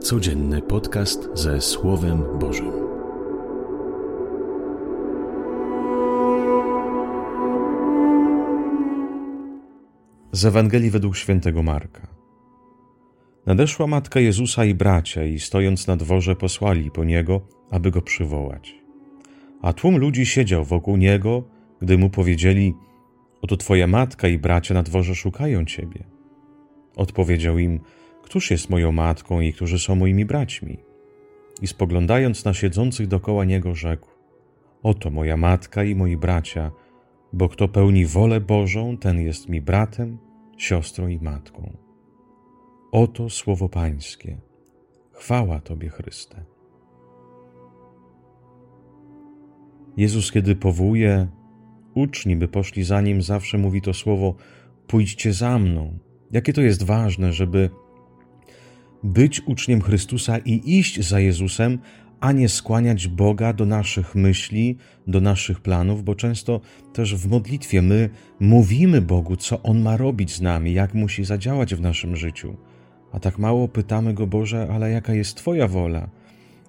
Codzienny podcast ze Słowem Bożym. Z Ewangelii według świętego Marka. Nadeszła matka Jezusa i bracia, i stojąc na dworze, posłali po niego, aby go przywołać. A tłum ludzi siedział wokół niego, gdy mu powiedzieli: Oto twoja matka i bracia na dworze szukają ciebie. Odpowiedział im: Któż jest moją matką i którzy są moimi braćmi? I spoglądając na siedzących dokoła niego, rzekł: Oto moja matka i moi bracia, bo kto pełni wolę Bożą, ten jest mi bratem, siostrą i matką. Oto słowo Pańskie. Chwała Tobie, Chryste. Jezus, kiedy powołuje uczni, by poszli za nim, zawsze mówi to słowo: Pójdźcie za mną. Jakie to jest ważne, żeby być uczniem Chrystusa i iść za Jezusem, a nie skłaniać Boga do naszych myśli, do naszych planów, bo często też w modlitwie my mówimy Bogu, co On ma robić z nami, jak musi zadziałać w naszym życiu. A tak mało pytamy Go, Boże, ale jaka jest Twoja wola?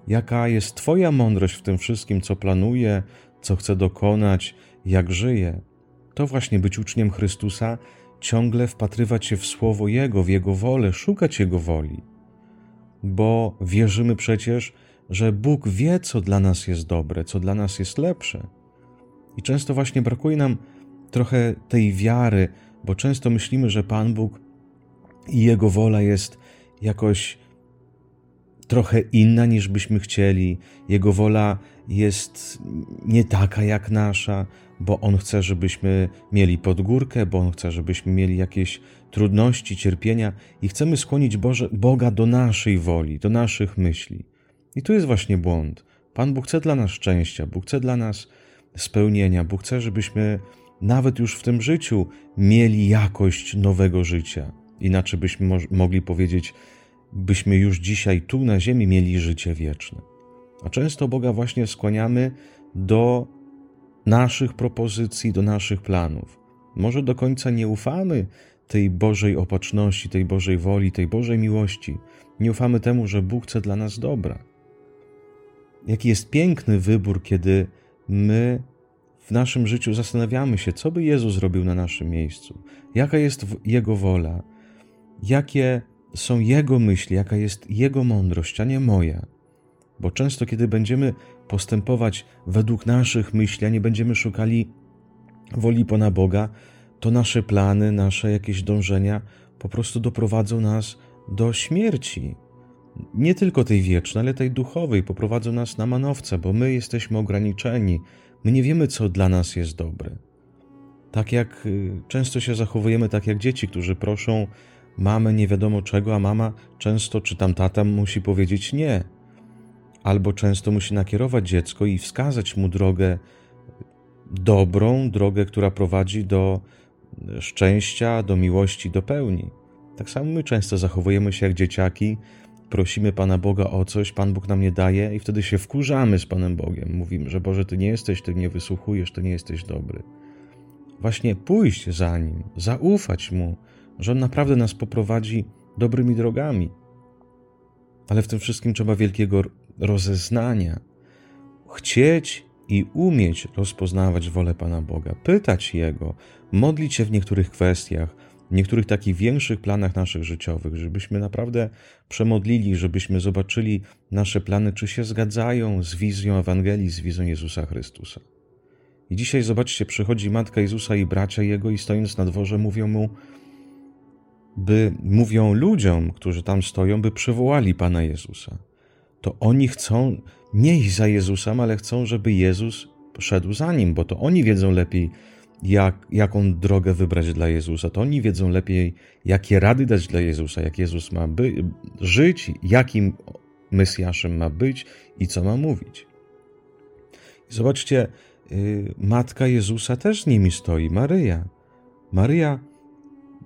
Jaka jest Twoja mądrość w tym wszystkim, co planuje, co chce dokonać, jak żyje? To właśnie być uczniem Chrystusa, ciągle wpatrywać się w słowo Jego, w Jego wolę, szukać Jego woli. Bo wierzymy przecież, że Bóg wie, co dla nas jest dobre, co dla nas jest lepsze. I często właśnie brakuje nam trochę tej wiary, bo często myślimy, że Pan Bóg i Jego wola jest jakoś trochę inna niż byśmy chcieli. Jego wola jest nie taka jak nasza, bo On chce, żebyśmy mieli podgórkę, bo On chce, żebyśmy mieli jakieś trudności, cierpienia i chcemy skłonić Boże, Boga do naszej woli, do naszych myśli. I tu jest właśnie błąd. Pan Bóg chce dla nas szczęścia, Bóg chce dla nas spełnienia, Bóg chce, żebyśmy nawet już w tym życiu mieli jakość nowego życia. Inaczej byśmy mo mogli powiedzieć, byśmy już dzisiaj tu na ziemi mieli życie wieczne. A często Boga właśnie skłaniamy do naszych propozycji, do naszych planów. Może do końca nie ufamy tej Bożej opatrzności, tej Bożej woli, tej Bożej miłości. Nie ufamy temu, że Bóg chce dla nas dobra. Jaki jest piękny wybór, kiedy my w naszym życiu zastanawiamy się, co by Jezus zrobił na naszym miejscu, jaka jest Jego wola, jakie są Jego myśli, jaka jest Jego mądrość, a nie moja. Bo często, kiedy będziemy postępować według naszych myśli, a nie będziemy szukali woli Pana Boga, to nasze plany, nasze jakieś dążenia po prostu doprowadzą nas do śmierci. Nie tylko tej wiecznej, ale tej duchowej, poprowadzą nas na manowce, bo my jesteśmy ograniczeni, my nie wiemy, co dla nas jest dobre. Tak jak y, często się zachowujemy, tak jak dzieci, którzy proszą mamę nie wiadomo czego, a mama często, czy tam tata musi powiedzieć nie. Albo często musi nakierować dziecko i wskazać mu drogę dobrą, drogę, która prowadzi do szczęścia, do miłości, do pełni. Tak samo my często zachowujemy się jak dzieciaki, prosimy Pana Boga o coś, Pan Bóg nam nie daje i wtedy się wkurzamy z Panem Bogiem. Mówimy, że Boże, Ty nie jesteś, Ty nie wysłuchujesz, Ty nie jesteś dobry. Właśnie pójść za Nim, zaufać Mu, że On naprawdę nas poprowadzi dobrymi drogami. Ale w tym wszystkim trzeba wielkiego rozeznania. Chcieć i umieć rozpoznawać wolę Pana Boga, pytać Jego, modlić się w niektórych kwestiach, w niektórych takich większych planach naszych życiowych, żebyśmy naprawdę przemodlili, żebyśmy zobaczyli nasze plany, czy się zgadzają z wizją Ewangelii, z wizją Jezusa Chrystusa. I dzisiaj zobaczcie, przychodzi matka Jezusa i bracia Jego i stojąc na dworze mówią mu, by mówią ludziom, którzy tam stoją, by przywołali Pana Jezusa. To oni chcą nie iść za Jezusem, ale chcą, żeby Jezus szedł za nim, bo to oni wiedzą lepiej, jak, jaką drogę wybrać dla Jezusa. To oni wiedzą lepiej, jakie rady dać dla Jezusa, jak Jezus ma by, żyć, jakim Mesjaszem ma być i co ma mówić. Zobaczcie, yy, matka Jezusa też z nimi stoi, Maryja. Maryja,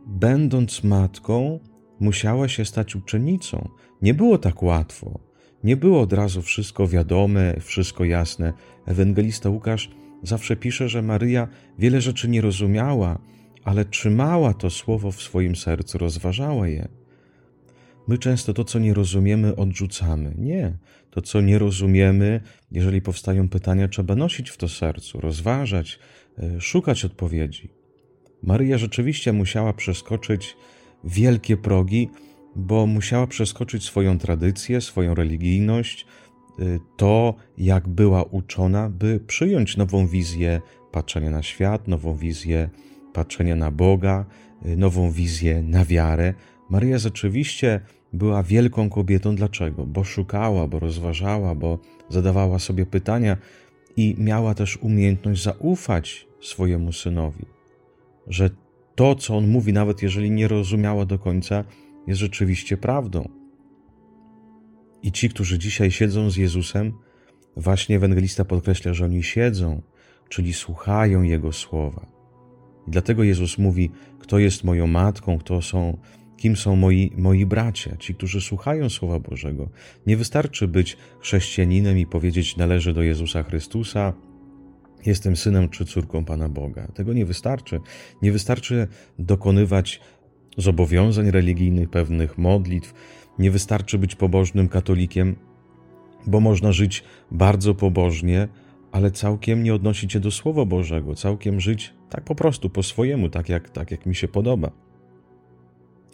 będąc matką, musiała się stać uczennicą. Nie było tak łatwo. Nie było od razu wszystko wiadome, wszystko jasne. Ewangelista Łukasz zawsze pisze, że Maryja wiele rzeczy nie rozumiała, ale trzymała to słowo w swoim sercu, rozważała je. My często to, co nie rozumiemy, odrzucamy. Nie. To, co nie rozumiemy, jeżeli powstają pytania, trzeba nosić w to sercu, rozważać, e, szukać odpowiedzi. Maryja rzeczywiście musiała przeskoczyć wielkie progi, bo musiała przeskoczyć swoją tradycję, swoją religijność, e, to, jak była uczona, by przyjąć nową wizję patrzenia na świat, nową wizję patrzenia na Boga, e, nową wizję na wiarę, Maryja rzeczywiście była wielką kobietą. Dlaczego? Bo szukała, bo rozważała, bo zadawała sobie pytania i miała też umiejętność zaufać swojemu synowi, że to, co on mówi, nawet jeżeli nie rozumiała do końca, jest rzeczywiście prawdą. I ci, którzy dzisiaj siedzą z Jezusem, właśnie ewangelista podkreśla, że oni siedzą, czyli słuchają Jego słowa. I dlatego Jezus mówi: Kto jest moją matką, kto są kim są moi, moi bracia, ci, którzy słuchają Słowa Bożego. Nie wystarczy być chrześcijaninem i powiedzieć należy do Jezusa Chrystusa, jestem synem czy córką Pana Boga. Tego nie wystarczy. Nie wystarczy dokonywać zobowiązań religijnych, pewnych modlitw. Nie wystarczy być pobożnym katolikiem, bo można żyć bardzo pobożnie, ale całkiem nie odnosić się do Słowa Bożego, całkiem żyć tak po prostu, po swojemu, tak jak, tak jak mi się podoba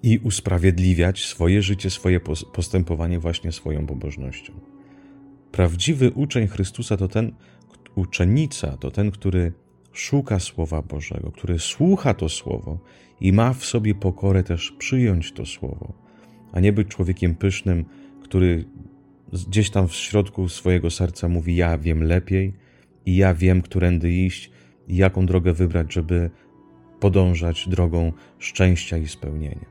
i usprawiedliwiać swoje życie, swoje postępowanie właśnie swoją pobożnością. Prawdziwy uczeń Chrystusa to ten, uczennica to ten, który szuka Słowa Bożego, który słucha to Słowo i ma w sobie pokorę też przyjąć to Słowo, a nie być człowiekiem pysznym, który gdzieś tam w środku swojego serca mówi: Ja wiem lepiej i ja wiem, którędy iść i jaką drogę wybrać, żeby podążać drogą szczęścia i spełnienia.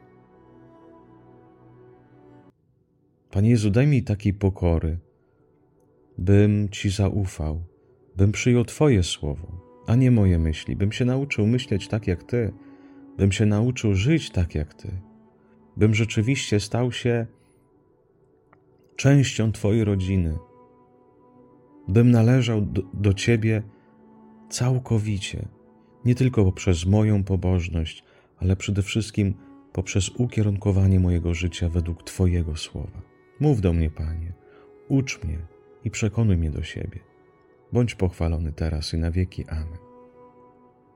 Panie Jezu, daj mi takiej pokory, bym Ci zaufał, bym przyjął Twoje słowo, a nie moje myśli, bym się nauczył myśleć tak jak Ty, bym się nauczył żyć tak jak Ty, bym rzeczywiście stał się częścią Twojej rodziny, bym należał do, do Ciebie całkowicie, nie tylko poprzez moją pobożność, ale przede wszystkim poprzez ukierunkowanie mojego życia według Twojego słowa. Mów do mnie, Panie, ucz mnie i przekonuj mnie do siebie. Bądź pochwalony teraz i na wieki. Amen.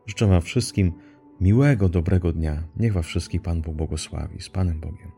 Życzę Wam wszystkim miłego, dobrego dnia. Niech Was wszystkich Pan Bóg błogosławi. Z Panem Bogiem.